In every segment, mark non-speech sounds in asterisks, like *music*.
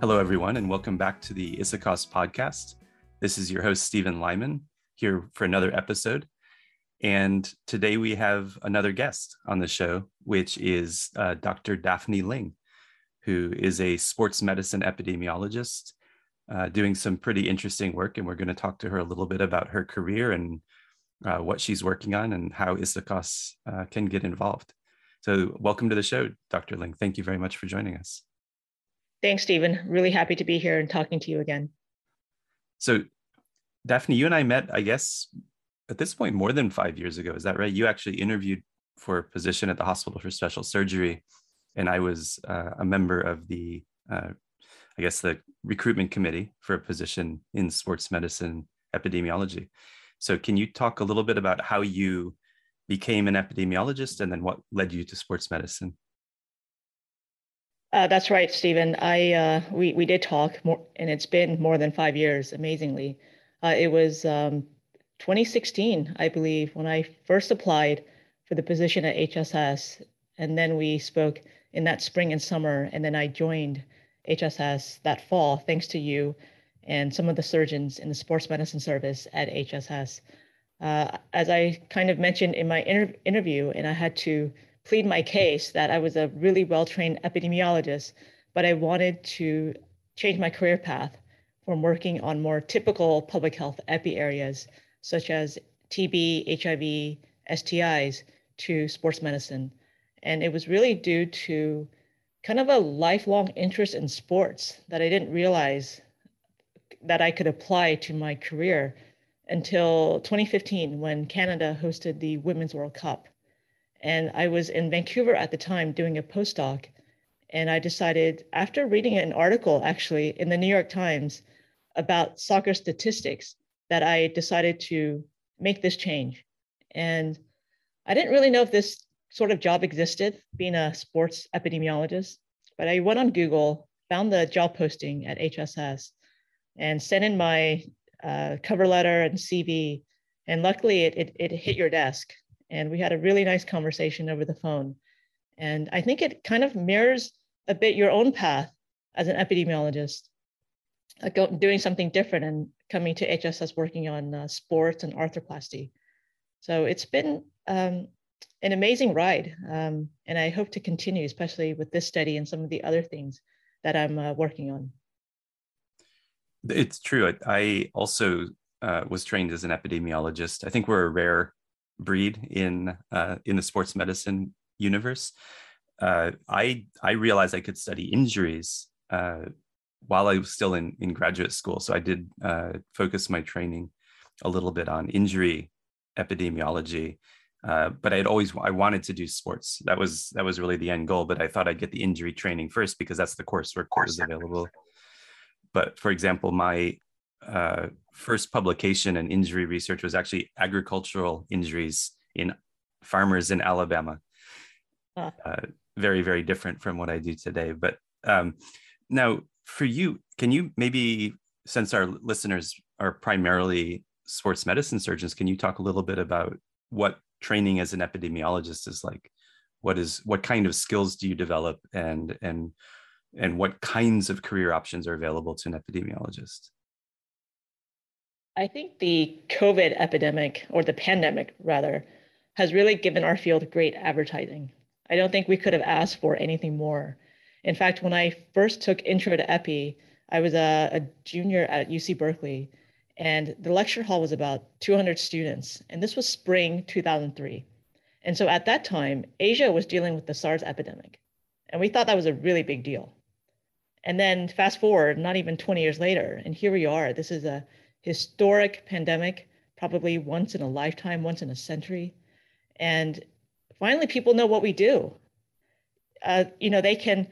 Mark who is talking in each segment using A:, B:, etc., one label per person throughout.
A: Hello, everyone, and welcome back to the ISAKOS podcast. This is your host, Stephen Lyman, here for another episode. And today we have another guest on the show, which is uh, Dr. Daphne Ling, who is a sports medicine epidemiologist uh, doing some pretty interesting work. And we're going to talk to her a little bit about her career and uh, what she's working on and how ISAKOS uh, can get involved. So, welcome to the show, Dr. Ling. Thank you very much for joining us.
B: Thanks, Stephen. Really happy to be here and talking to you again.
A: So, Daphne, you and I met, I guess, at this point more than five years ago. Is that right? You actually interviewed for a position at the Hospital for Special Surgery, and I was uh, a member of the, uh, I guess, the recruitment committee for a position in sports medicine epidemiology. So, can you talk a little bit about how you became an epidemiologist and then what led you to sports medicine?
B: Uh, that's right, Stephen. I uh, we we did talk more, and it's been more than five years. Amazingly, uh, it was um, 2016, I believe, when I first applied for the position at HSS, and then we spoke in that spring and summer, and then I joined HSS that fall, thanks to you and some of the surgeons in the sports medicine service at HSS. Uh, as I kind of mentioned in my inter- interview, and I had to plead my case that I was a really well trained epidemiologist, but I wanted to change my career path from working on more typical public health epi areas, such as TB, HIV, STIs, to sports medicine. And it was really due to kind of a lifelong interest in sports that I didn't realize that I could apply to my career until 2015 when Canada hosted the Women's World Cup. And I was in Vancouver at the time doing a postdoc. And I decided, after reading an article actually in the New York Times about soccer statistics, that I decided to make this change. And I didn't really know if this sort of job existed, being a sports epidemiologist, but I went on Google, found the job posting at HSS, and sent in my uh, cover letter and CV. And luckily, it, it, it hit your desk and we had a really nice conversation over the phone. And I think it kind of mirrors a bit your own path as an epidemiologist, go, doing something different and coming to HSS working on uh, sports and arthroplasty. So it's been um, an amazing ride. Um, and I hope to continue, especially with this study and some of the other things that I'm uh, working on.
A: It's true. I also uh, was trained as an epidemiologist. I think we're a rare breed in uh, in the sports medicine universe. Uh, I I realized I could study injuries uh, while I was still in in graduate school. So I did uh, focus my training a little bit on injury epidemiology. Uh, but I'd always I wanted to do sports. That was that was really the end goal. But I thought I'd get the injury training first because that's the coursework that was available. But for example, my uh, first publication in injury research was actually agricultural injuries in farmers in Alabama. Uh, very, very different from what I do today. But um, now, for you, can you maybe, since our listeners are primarily sports medicine surgeons, can you talk a little bit about what training as an epidemiologist is like? What is what kind of skills do you develop, and and and what kinds of career options are available to an epidemiologist?
B: I think the COVID epidemic, or the pandemic rather, has really given our field great advertising. I don't think we could have asked for anything more. In fact, when I first took Intro to Epi, I was a, a junior at UC Berkeley, and the lecture hall was about 200 students, and this was spring 2003. And so at that time, Asia was dealing with the SARS epidemic, and we thought that was a really big deal. And then fast forward, not even 20 years later, and here we are. This is a historic pandemic, probably once in a lifetime, once in a century. And finally, people know what we do. Uh, you know, they can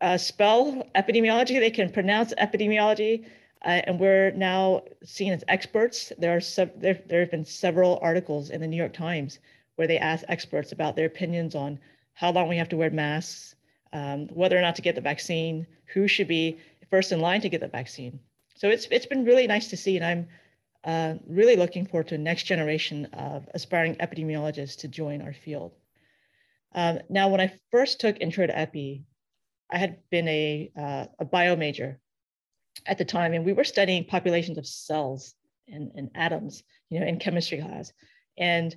B: uh, spell epidemiology, they can pronounce epidemiology, uh, and we're now seen as experts. There are sev- there, there have been several articles in the New York Times where they ask experts about their opinions on how long we have to wear masks, um, whether or not to get the vaccine, who should be first in line to get the vaccine. So it's it's been really nice to see, and I'm uh, really looking forward to the next generation of aspiring epidemiologists to join our field. Um, now, when I first took Intro to Epi, I had been a, uh, a bio major at the time, and we were studying populations of cells and, and atoms, you know, in chemistry class. And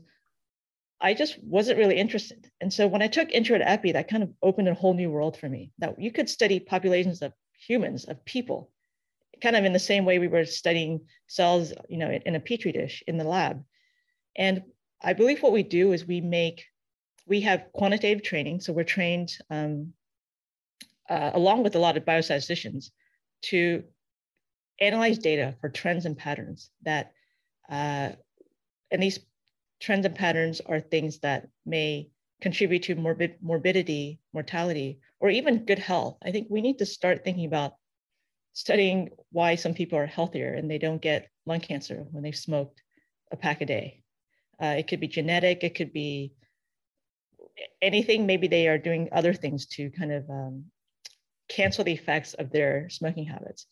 B: I just wasn't really interested. And so when I took Intro to Epi, that kind of opened a whole new world for me that you could study populations of humans, of people, kind of in the same way we were studying cells, you know, in a petri dish in the lab. And I believe what we do is we make, we have quantitative training. So we're trained um, uh, along with a lot of biostatisticians to analyze data for trends and patterns that, uh, and these trends and patterns are things that may contribute to morbid, morbidity, mortality, or even good health. I think we need to start thinking about studying why some people are healthier and they don't get lung cancer when they've smoked a pack a day. Uh, it could be genetic, it could be anything. Maybe they are doing other things to kind of um, cancel the effects of their smoking habits.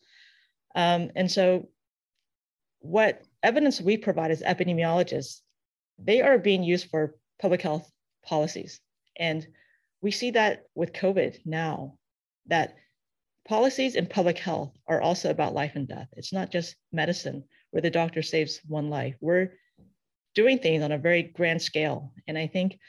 B: Um, and so, what evidence we provide as epidemiologists they are being used for public health policies. And we see that with COVID now, that policies in public health are also about life and death. It's not just medicine where the doctor saves one life. We're doing things on a very grand scale. And I think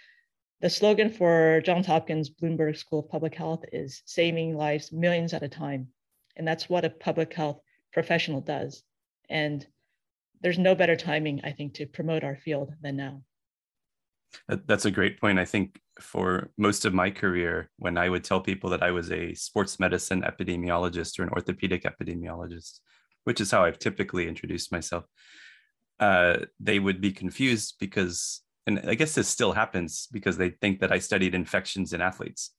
B: the slogan for Johns Hopkins Bloomberg School of Public Health is saving lives millions at a time. And that's what a public health professional does. And there's no better timing, I think, to promote our field than now.
A: That's a great point. I think for most of my career, when I would tell people that I was a sports medicine epidemiologist or an orthopedic epidemiologist, which is how I've typically introduced myself, uh, they would be confused because, and I guess this still happens because they think that I studied infections in athletes.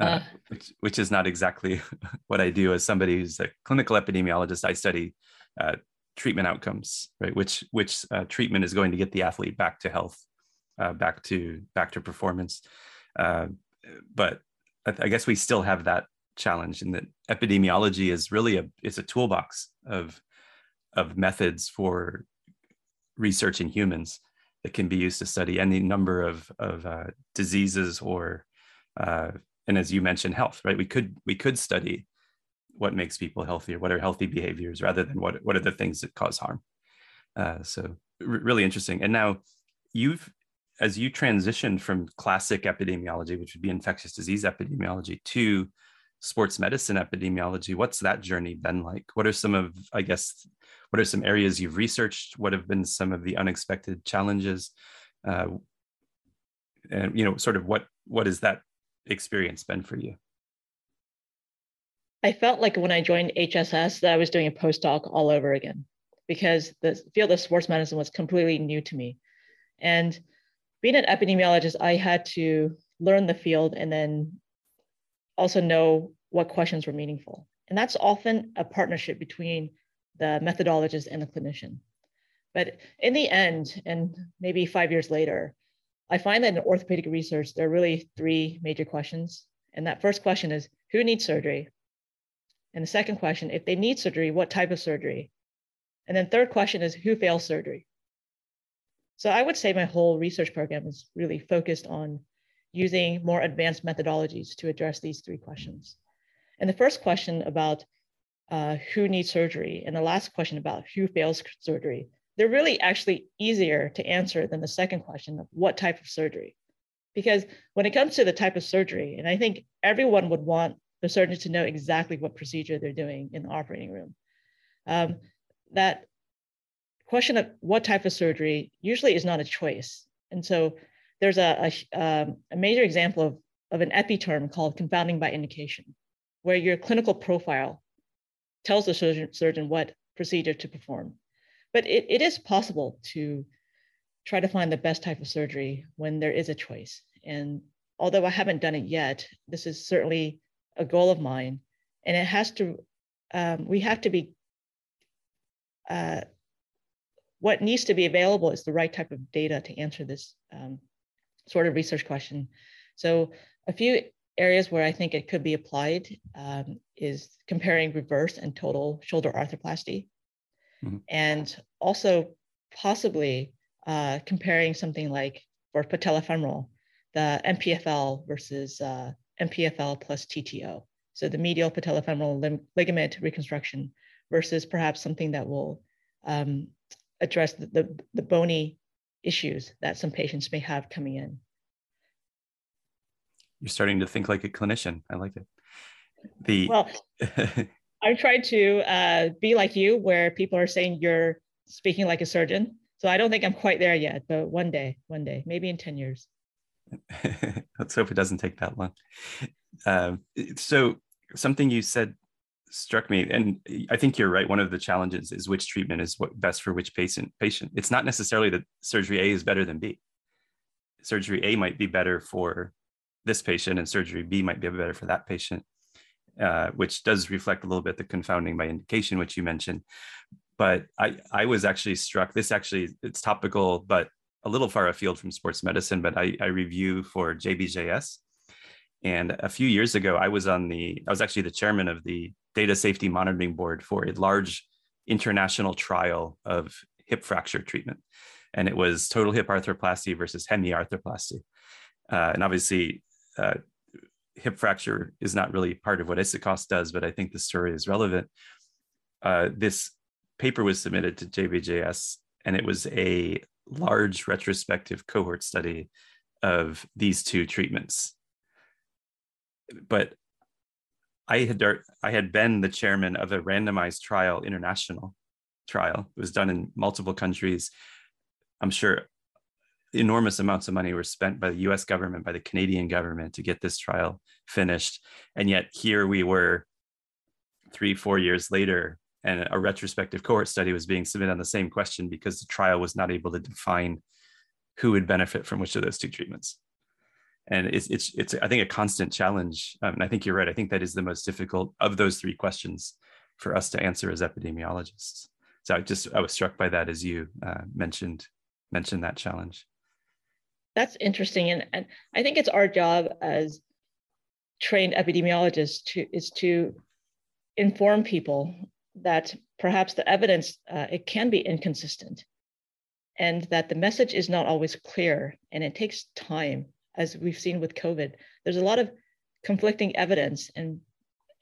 A: Uh, uh. Which, which, is not exactly *laughs* what I do as somebody who's a clinical epidemiologist. I study uh, treatment outcomes, right? Which which uh, treatment is going to get the athlete back to health, uh, back to back to performance. Uh, but I, I, guess we still have that challenge in that epidemiology is really a it's a toolbox of of methods for research in humans that can be used to study any number of of uh, diseases or uh, and as you mentioned health right we could we could study what makes people healthier what are healthy behaviors rather than what, what are the things that cause harm. Uh, so r- really interesting. And now you've as you transitioned from classic epidemiology which would be infectious disease epidemiology to sports medicine epidemiology what's that journey been like? What are some of i guess what are some areas you've researched? What have been some of the unexpected challenges? Uh, and you know sort of what what has that experience been for you
B: I felt like when I joined HSS that I was doing a postdoc all over again because the field of sports medicine was completely new to me. And being an epidemiologist, I had to learn the field and then also know what questions were meaningful. And that's often a partnership between the methodologist and the clinician. But in the end, and maybe five years later, I find that in orthopedic research, there are really three major questions. And that first question is who needs surgery? And the second question, if they need surgery, what type of surgery? And then third question is who fails surgery? So I would say my whole research program is really focused on using more advanced methodologies to address these three questions. And the first question about uh, who needs surgery and the last question about who fails surgery, they're really actually easier to answer than the second question of what type of surgery. Because when it comes to the type of surgery, and I think everyone would want the surgeon to know exactly what procedure they're doing in the operating room. Um, that question of what type of surgery usually is not a choice. And so there's a, a, um, a major example of, of an epi term called confounding by indication, where your clinical profile tells the surgeon, surgeon what procedure to perform. But it, it is possible to try to find the best type of surgery when there is a choice. And although I haven't done it yet, this is certainly a goal of mine, and it has to. Um, we have to be. Uh, what needs to be available is the right type of data to answer this um, sort of research question. So a few areas where I think it could be applied um, is comparing reverse and total shoulder arthroplasty. mm-hmm. and also possibly uh, comparing something like for patellofemoral, the MPFL versus uh, MPFL plus TTO. So the medial patellofemoral lim- ligament reconstruction versus perhaps something that will um, address the, the, the bony issues that some patients may have coming in.
A: You're starting to think like a clinician. I like it. The
B: well, *laughs* I'm trying to uh, be like you, where people are saying you're speaking like a surgeon. So I don't think I'm quite there yet, but one day, one day, maybe in 10 years. *laughs*
A: Let's hope it doesn't take that long. Um, so something you said struck me, and I think you're right. One of the challenges is which treatment is what best for which patient. Patient. It's not necessarily that surgery A is better than B. Surgery A might be better for this patient, and surgery B might be better for that patient, uh, which does reflect a little bit the confounding by indication, which you mentioned. But I, I was actually struck. This actually it's topical, but a little far afield from sports medicine. But I, I review for JBJS, and a few years ago, I was on the, I was actually the chairman of the Data Safety Monitoring Board for a large international trial of hip fracture treatment. And it was total hip arthroplasty versus hemiarthroplasty. Uh, and obviously, uh, hip fracture is not really part of what ISAKOS does, but I think the story is relevant. Uh, this paper was submitted to JBJS, and it was a large retrospective cohort study of these two treatments but I had I had been the chairman of a randomized trial, international trial. It was done in multiple countries. I'm sure enormous amounts of money were spent by the U.S. government, by the Canadian government to get this trial finished, and yet here we were, three four years later, and a retrospective cohort study was being submitted on the same question because the trial was not able to define who would benefit from which of those two treatments and it's it's it's I think a constant challenge. Um, and I think you're right. I think that is the most difficult of those three questions for us to answer as epidemiologists. So I just I was struck by that as you uh, mentioned mentioned that challenge.
B: That's interesting, and, and I think it's our job as trained epidemiologists to is to inform people that perhaps the evidence uh, it can be inconsistent and that the message is not always clear and it takes time as we've seen with COVID. There's a lot of conflicting evidence, and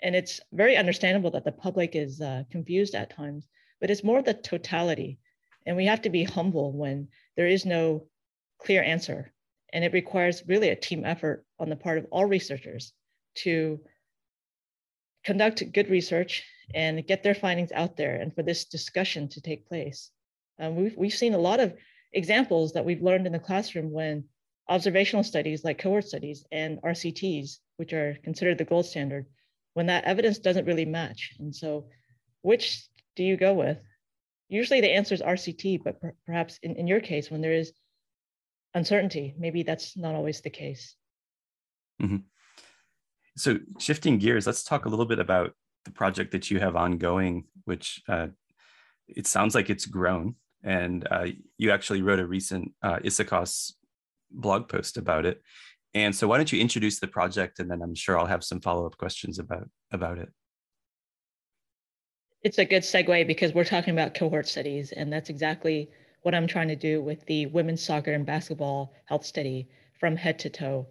B: and it's very understandable that the public is uh, confused at times. But it's more the totality, and we have to be humble when there is no clear answer, and it requires really a team effort on the part of all researchers to conduct good research and get their findings out there, and for this discussion to take place. Um, we've we've seen a lot of examples that we've learned in the classroom when observational studies like cohort studies and RCTs, which are considered the gold standard, when that evidence doesn't really match. And so, which do you go with? Usually the answer is RCT, but per- perhaps in, in your case, when there is uncertainty, maybe that's not always the case.
A: Mm-hmm. So, shifting gears, let's talk a little bit about the project that you have ongoing, which uh, it sounds like it's grown. And uh, you actually wrote a recent uh, ISAKOS blog post about it. And so why don't you introduce the project and then I'm sure I'll have some follow-up questions about about it.
B: It's a good segue because we're talking about cohort studies and that's exactly what I'm trying to do with the women's soccer and basketball health study from head to toe.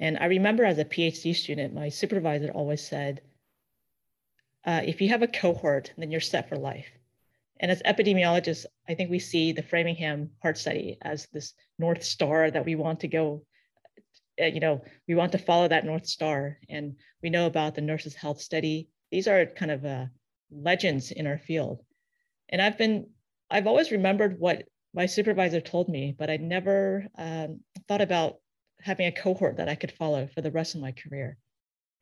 B: And I remember as a PhD student, my supervisor always said, uh, if you have a cohort, then you're set for life. And as epidemiologists, I think we see the Framingham heart study as this North Star that we want to go, uh, you know, we want to follow that North Star. And we know about the Nurses Health Study. These are kind of uh, legends in our field. And I've been, I've always remembered what my supervisor told me, but I never um, thought about having a cohort that I could follow for the rest of my career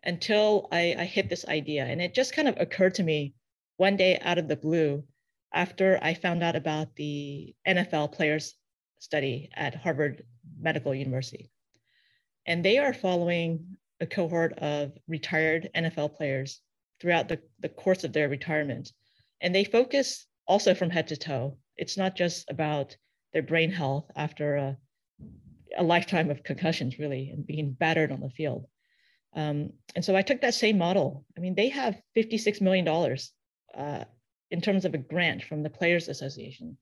B: until I, I hit this idea. And it just kind of occurred to me one day out of the blue after I found out about the NFL players study at Harvard Medical University. And they are following a cohort of retired NFL players throughout the, the course of their retirement. And they focus also from head to toe. It's not just about their brain health after a, a lifetime of concussions, really, and being battered on the field. Um, and so I took that same model. I mean, they have $56 million uh, in terms of a grant from the Players Association.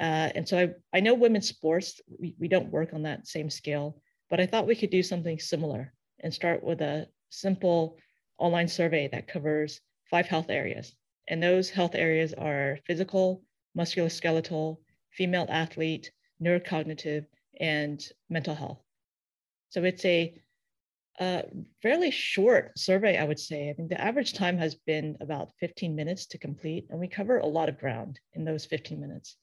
B: Uh, and so I, I know women's sports, we, we don't work on that same scale, but I thought we could do something similar and start with a simple online survey that covers five health areas. And those health areas are physical, musculoskeletal, female athlete, neurocognitive, and mental health. So it's a, a fairly short survey, I would say. I mean, the average time has been about 15 minutes to complete, and we cover a lot of ground in those 15 minutes.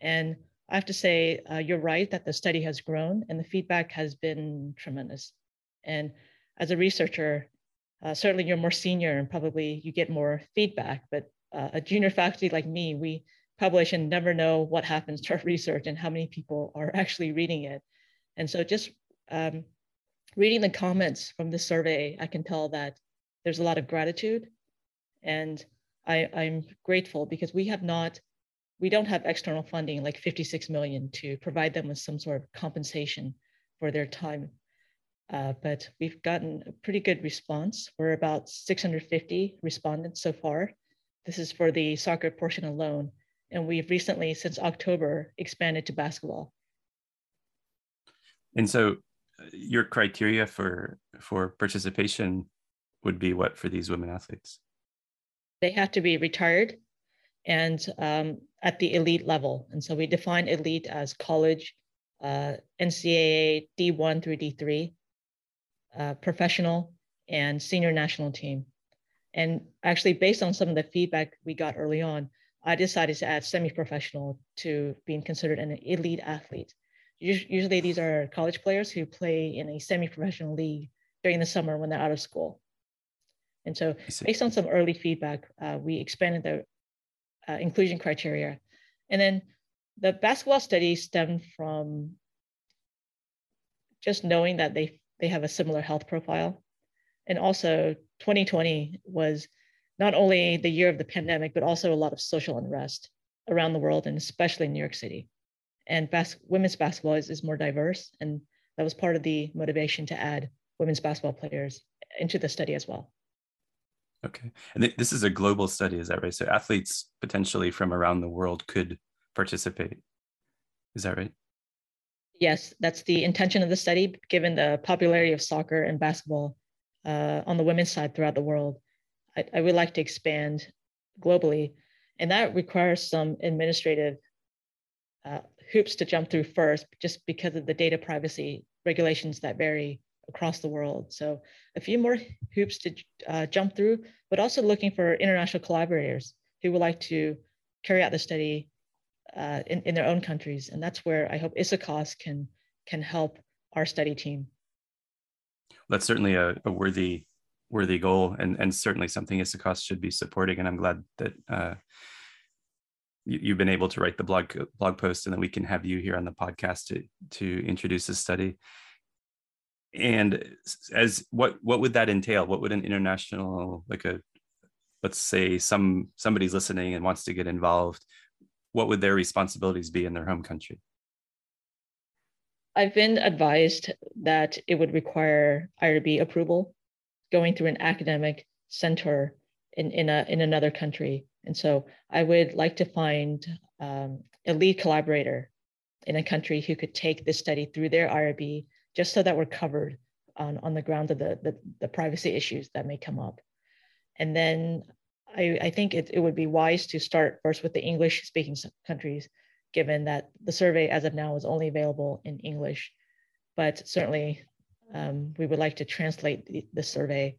B: And I have to say, uh, you're right that the study has grown and the feedback has been tremendous. And as a researcher, uh, certainly you're more senior and probably you get more feedback, but uh, a junior faculty like me, we publish and never know what happens to our *laughs* research and how many people are actually reading it. And so just um, reading the comments from the survey, I can tell that there's a lot of gratitude. And I, I'm grateful because we have not, we don't have external funding like 56 million to provide them with some sort of compensation for their time. Uh, but we've gotten a pretty good response. We're about 650 respondents so far. This is for the soccer portion alone. And we've recently, since October, expanded to basketball.
A: And so your criteria for for participation would be what for these women athletes?
B: They have to be retired and um, at the elite level. And so we define elite as college, uh, NCAA D1 through D3, uh, professional, and senior national team. And actually, based on some of the feedback we got early on, I decided to add semi-professional to being considered an elite athlete. Usually these are college players who play in a semi-professional league during the summer when they're out of school. And so based on some early feedback, uh, we expanded the uh, inclusion criteria. And then the basketball study stemmed from just knowing that they, they have a similar health profile. And also 2020 was not only the year of the pandemic, but also a lot of social unrest around the world and especially in New York City. And bas- women's basketball is, is more diverse. And that was part of the motivation to add women's basketball players into the study as well.
A: Okay. And th- this is a global study, is that right? So athletes potentially from around the world could participate. Is that right?
B: Yes, that's the intention of the study, given the popularity of soccer and basketball uh, on the women's side throughout the world. I, I would like to expand globally. And that requires some administrative uh, hoops to jump through first, just because of the data privacy regulations that vary across the world. So a few more hoops to uh, jump through, but also looking for international collaborators who would like to carry out the study uh, in, in their own countries. And that's where I hope ISAKOS can, can help our study team.
A: That's certainly a, a worthy worthy goal and, and certainly something ISAKOS should be supporting. And I'm glad that uh, you, have been able to write the blog blog post and then we can have you here on the podcast to, to introduce this study. And as what what would that entail? What would an international like a let's say some somebody's listening and wants to get involved, what would their responsibilities be in their home country?
B: I've been advised that it would require IRB approval going through an academic center in, in, a, in another country. And so I would like to find um, a lead collaborator in a country who could take this study through their IRB, just so that we're covered on, on the ground of the, the, the privacy issues that may come up. And then I, I think it, it would be wise to start first with the English speaking countries, given that the survey as of now is only available in English. But certainly um, we would like to translate the, the, survey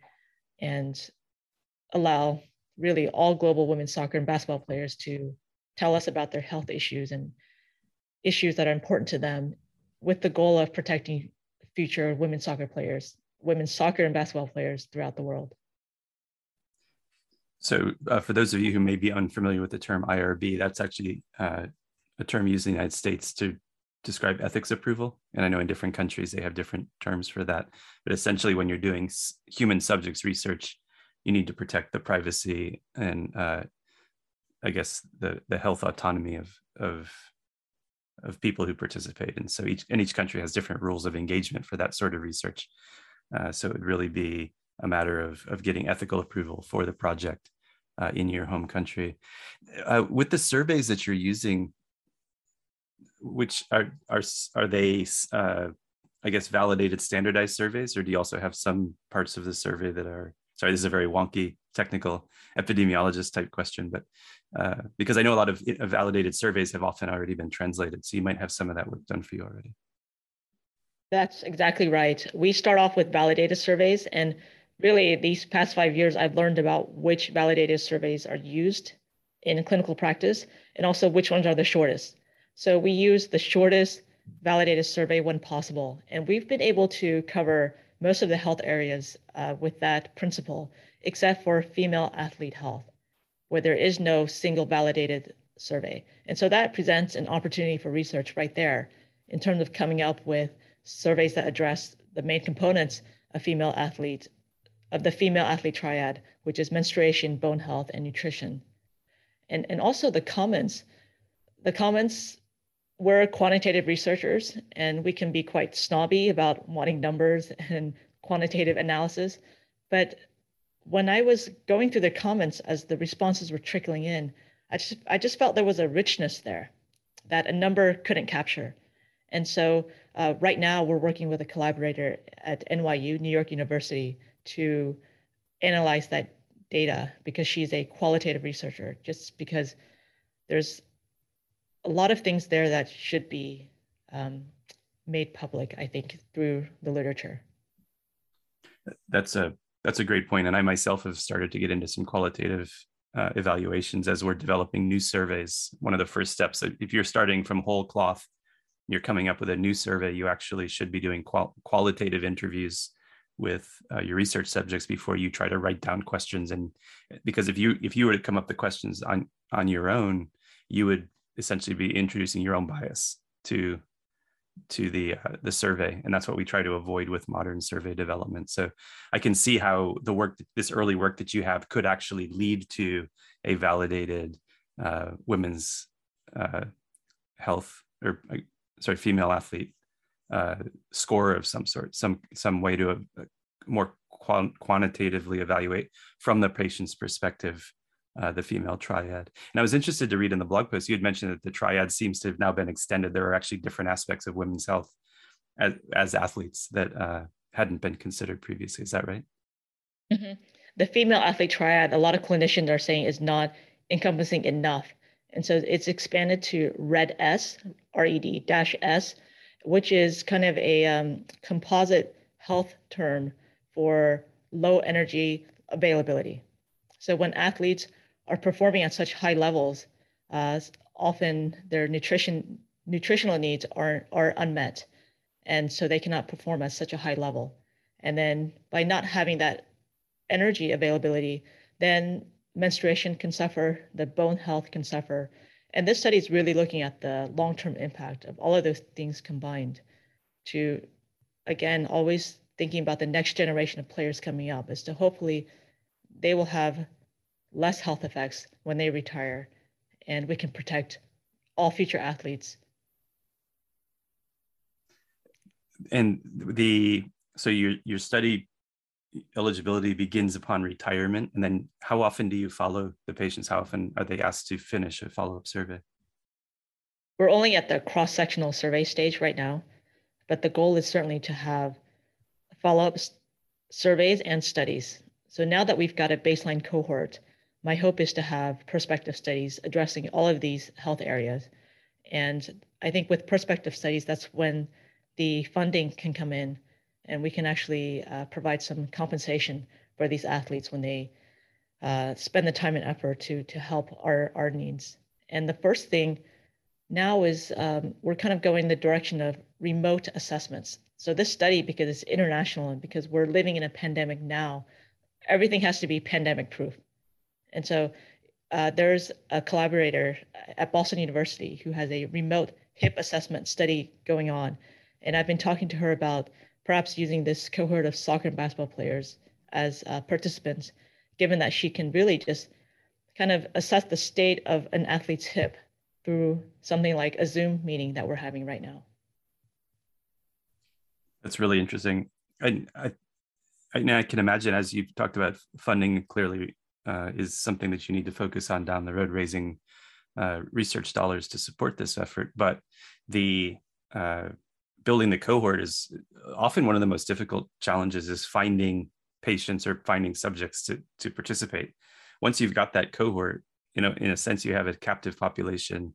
B: and allow really all global women's soccer and basketball players to tell us about their health issues and issues that are important to them with the goal of protecting future women's soccer players, women's soccer and basketball players throughout the world.
A: So, uh, for those of you who may be unfamiliar with the term IRB, that's actually uh, a term used in the United States to describe ethics approval. And I know in different countries they have different terms for that. But essentially, when you're doing human subjects research, you need to protect the privacy and uh, I guess the the health autonomy of of of people who participate. And so each and each country has different rules of engagement for that sort of research. Uh, so it would really be a matter of of getting ethical approval for the project uh, in your home country. Uh, with the surveys that you're using, which are are are they uh, I guess validated standardized surveys, or do you also have some parts of the survey that are sorry, this is a very wonky technical epidemiologist type question, but uh, because I know a lot of validated surveys have often already been translated, so you might have some of that work done for you already.
B: That's exactly right. We start off with validated surveys, and really these past five years, I've learned about which validated surveys are used in clinical practice, and also which ones are the shortest. So we use the shortest validated survey when possible. And we've been able to cover most of the health areas uh, with that principle, except for female athlete health, where there is no single validated survey. And so that presents an opportunity for research right there in terms of coming up with surveys that address the main components of female athlete, of the female athlete triad, which is menstruation, bone health, and nutrition. And, and also the comments, the comments we're quantitative researchers and we can be quite snobby about wanting numbers *laughs* and quantitative analysis. But when I was going through the comments as the responses were trickling in, I just, I just felt there was a richness there that a number couldn't capture. And so uh, right now we're working with a collaborator at NYU, New York University, to analyze that data because she's a qualitative researcher, just because there's a lot of things there that should be um, made public, I think, through the literature.
A: That's a that's a great point, and I myself have started to get into some qualitative uh, evaluations as we're developing new surveys. One of the first steps, if you're starting from whole cloth, you're coming up with a new survey. You actually should be doing qual- qualitative interviews with uh, your research subjects before you try to write down questions. And because if you if you were to come up with questions on on your own, you would essentially be introducing your own bias to to the uh, the survey. And that's what we try to avoid with modern survey development. So i can see how the work this early work that you have could actually lead to a validated uh, women's uh, health or uh, sorry female athlete uh, score of some sort some some way to uh, more quantitatively evaluate from the patient's perspective uh, the female triad. And I was interested to read in the blog post, you had mentioned that the triad seems to have now been extended. There are actually different aspects of women's health as, as athletes that uh, hadn't been considered previously. Is that right?
B: Mm-hmm. The female athlete triad, a lot of clinicians are saying is not encompassing enough. And so it's expanded to RED S, RED dash S, which is kind of a um, composite health term for low energy availability. So when athletes are performing at such high levels, uh, often their nutrition nutritional needs are are unmet, and so they cannot perform at such a high level. And then by not having that energy availability, then menstruation can suffer, the bone health can suffer. And this study is really looking at the long-term impact of all of those things combined to, again, always thinking about the next generation of players coming up is to hopefully they will have less health effects when they retire, and we can protect all future athletes.
A: And the so your your study eligibility begins upon retirement, and then how often do you follow the patients? How often are they asked to finish a follow up survey?
B: We're only at the cross sectional survey stage right now, but the goal is certainly to have follow up surveys and studies. So now that we've got a baseline cohort, my hope is to have prospective studies addressing all of these health areas. And I think with prospective studies, that's when the funding can come in and we can actually uh, provide some compensation for these athletes when they uh, spend the time and effort to, to help our, our needs. And the first thing now is um, we're kind of going the direction of remote assessments. So this study, because it's international and because we're living in a pandemic now, everything has to be pandemic proof. And so uh, there's a collaborator at Boston University who has a remote hip assessment study going on. And I've been talking to her about perhaps using this cohort of soccer and basketball players as uh, participants, given that she can really just kind of assess the state of an athlete's hip through something like a Zoom meeting that we're having right now.
A: That's really interesting. I, I, I, I can imagine, as you've talked about funding, clearly uh, is something that you need to focus on down the road, raising uh, research dollars to support this effort. But the uh, building the cohort is often one of the most difficult challenges is finding patients or finding subjects to, to participate. Once you've got that cohort, you know, in a sense, you have a captive population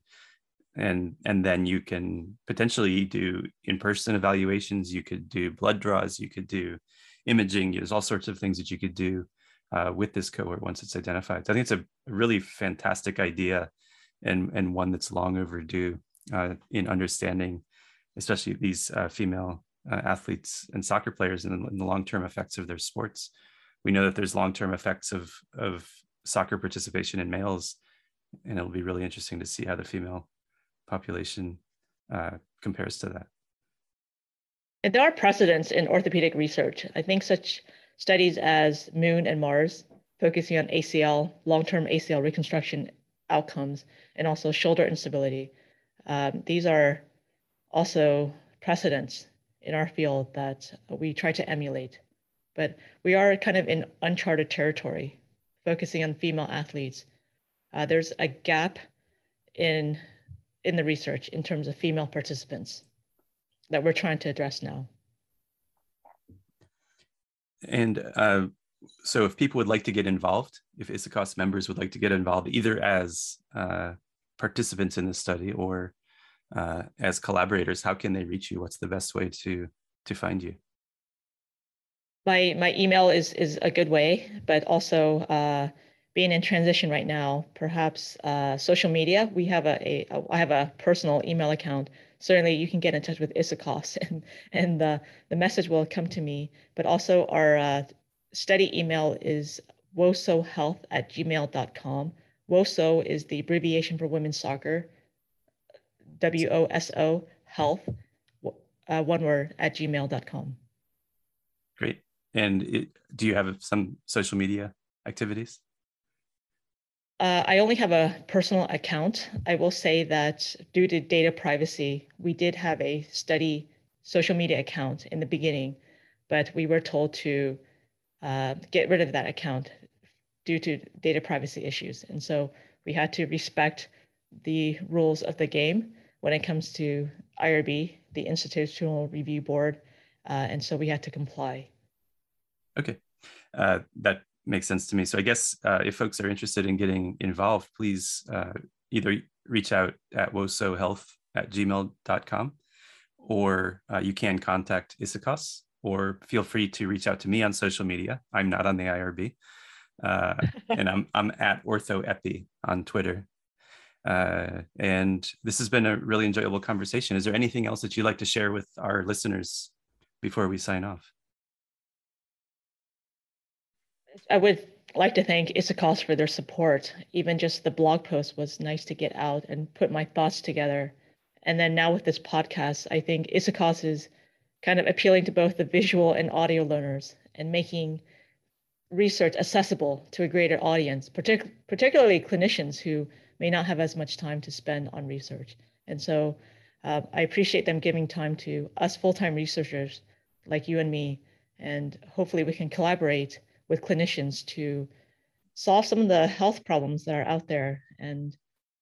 A: and and then you can potentially do in-person evaluations you could do blood draws you could do imaging there's all sorts of things that you could do uh, with this cohort once it's identified so i think it's a really fantastic idea and and one that's long overdue uh, in understanding especially these uh, female uh, athletes and soccer players and, and the long-term effects of their sports we know that there's long-term effects of of soccer participation in males and it'll be really interesting to see how the female population uh, compares to that.
B: And there are precedents in orthopedic research. I think such studies as Moon and Mars, focusing on ACL, long-term ACL reconstruction outcomes, and also shoulder instability. Um, these are also precedents in our field that we try to emulate. But we are kind of in uncharted territory, focusing on female athletes. Uh, there's a gap in in the research in terms of female participants that we're trying to address now.
A: And uh, so, if people would like to get involved, if ISAKOS members would like to get involved, either as uh, participants in the study or uh, as collaborators, how can they reach you? What's the best way to to find you?
B: My my email is is a good way, but also uh, being in transition right now, perhaps uh, social media. We have a, a I have a personal email account. Certainly, you can get in touch with ISAKOS *laughs* and and the the message will come to me. But also, our uh, study email is wosohealth at gmail.com. WOSO is the abbreviation for women's soccer. W O S O health, uh, one word at gmail.com.
A: Great. And it, do you have some social media activities?
B: Uh, I only have a personal account. I will say that due to data privacy, we did have a study social media account in the beginning, but we were told to uh, get rid of that account due to data privacy issues. And so we had to respect the rules of the game when it comes to IRB, the Institutional Review Board. Uh, and so we had to comply.
A: Okay. Uh, that makes sense to me. So I guess uh, if folks are interested in getting involved, please uh, either reach out at wosohealth at gmail.com or uh, you can contact ISAKOS or feel free to reach out to me on social media. I'm not on the IRB. Uh, *laughs* and I'm, I'm at OrthoEpi on Twitter. Uh, and this has been a really enjoyable conversation. Is there anything else that you'd like to share with our listeners before we sign off?
B: I would like to thank ISAKOS for their support. Even just the blog post was nice to get out and put my thoughts together. And then now with this podcast, I think ISAKOS is kind of appealing to both the visual and audio learners and making research accessible to a greater audience, partic- particularly clinicians who may not have as much time to spend on research. And so uh, I appreciate them giving time to us full time researchers like you and me. And hopefully we can collaborate with clinicians to solve some of the health problems that are out there. And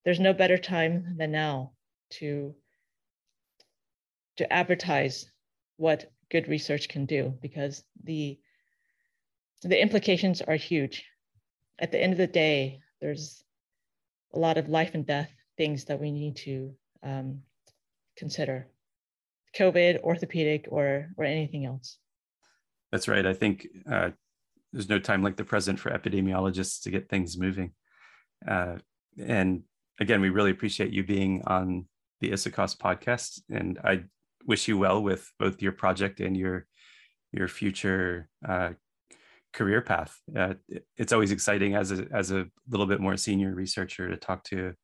B: there's no better time than now to, to advertise what good research can do because the, the implications are huge. At the end of the day, there's a lot of life and death things that we need to um, consider COVID, orthopedic, or, or anything else.
A: That's right. I think uh, there's no time like the present for epidemiologists to get things moving. Uh, and again, we really appreciate you being on the ISAKOS podcast, and I wish you well with both your project and your your future uh, career path. Uh, it's always exciting as a as a little bit more senior researcher to talk to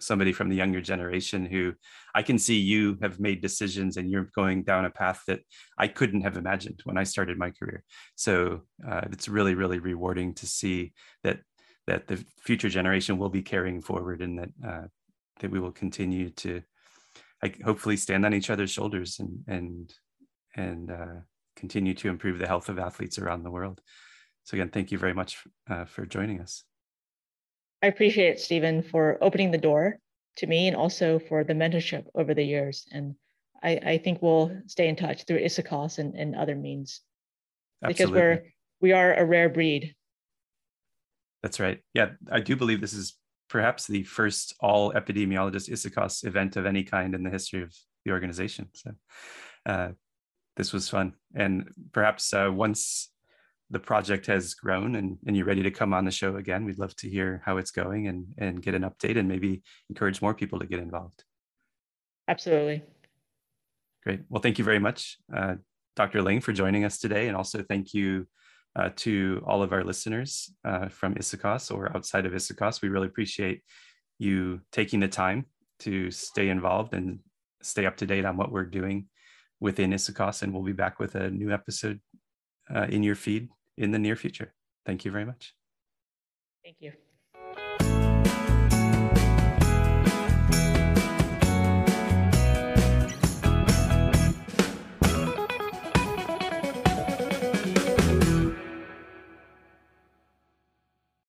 A: somebody from the younger generation who I can see you have made decisions and you're going down a path that I couldn't have imagined when I started my career. So uh, it's really, really rewarding to see that that the future generation will be carrying forward and that uh, that we will continue to like, hopefully stand on each other's shoulders and and and uh, continue to improve the health of athletes around the world. so again, thank you very much uh, for joining us.
B: I appreciate Stephen, for opening the door to me and also for the mentorship over the years. And I, I think we'll stay in touch through ISAKOS and, and other means because we're we are a rare breed.
A: That's right. Yeah, I do believe this is perhaps the first all epidemiologist ISAKOS event of any kind in the history of the organization. So uh, this was fun. And perhaps uh, once the project has grown and, and you're ready to come on the show again, we'd love to hear how it's going and, and get an update and maybe encourage more people to get involved.
B: Absolutely.
A: Great. Well, thank you very much, uh, Dr. Ling, for joining us today. And also thank you uh, to all of our listeners uh, from ISAKOS or outside of ISAKOS. We really appreciate you taking the time to stay involved and stay up to date on what we're doing within ISAKOS. And we'll be back with a new episode uh, in your feed in the near future. Thank you very much.
B: Thank you.